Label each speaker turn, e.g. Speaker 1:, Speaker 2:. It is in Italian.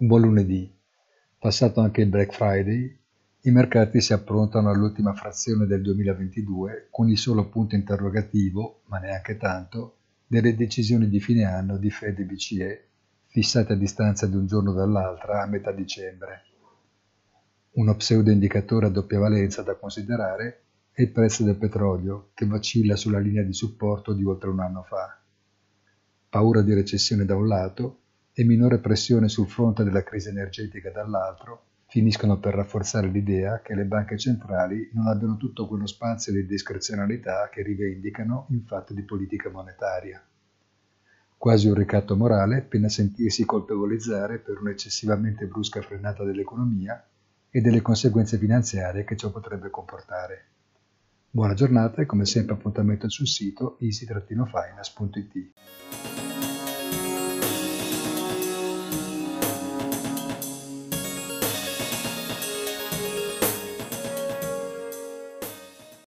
Speaker 1: Buon lunedì. Passato anche il Black Friday, i mercati si approntano all'ultima frazione del 2022 con il solo punto interrogativo, ma neanche tanto, delle decisioni di fine anno di Fed e BCE fissate a distanza di un giorno dall'altra a metà dicembre. Uno pseudo indicatore a doppia valenza da considerare è il prezzo del petrolio, che vacilla sulla linea di supporto di oltre un anno fa. Paura di recessione da un lato e minore pressione sul fronte della crisi energetica dall'altro finiscono per rafforzare l'idea che le banche centrali non abbiano tutto quello spazio di discrezionalità che rivendicano in fatto di politica monetaria. Quasi un ricatto morale appena sentirsi colpevolizzare per un'eccessivamente brusca frenata dell'economia e delle conseguenze finanziarie che ciò potrebbe comportare. Buona giornata e come sempre appuntamento sul sito easy-finance.it.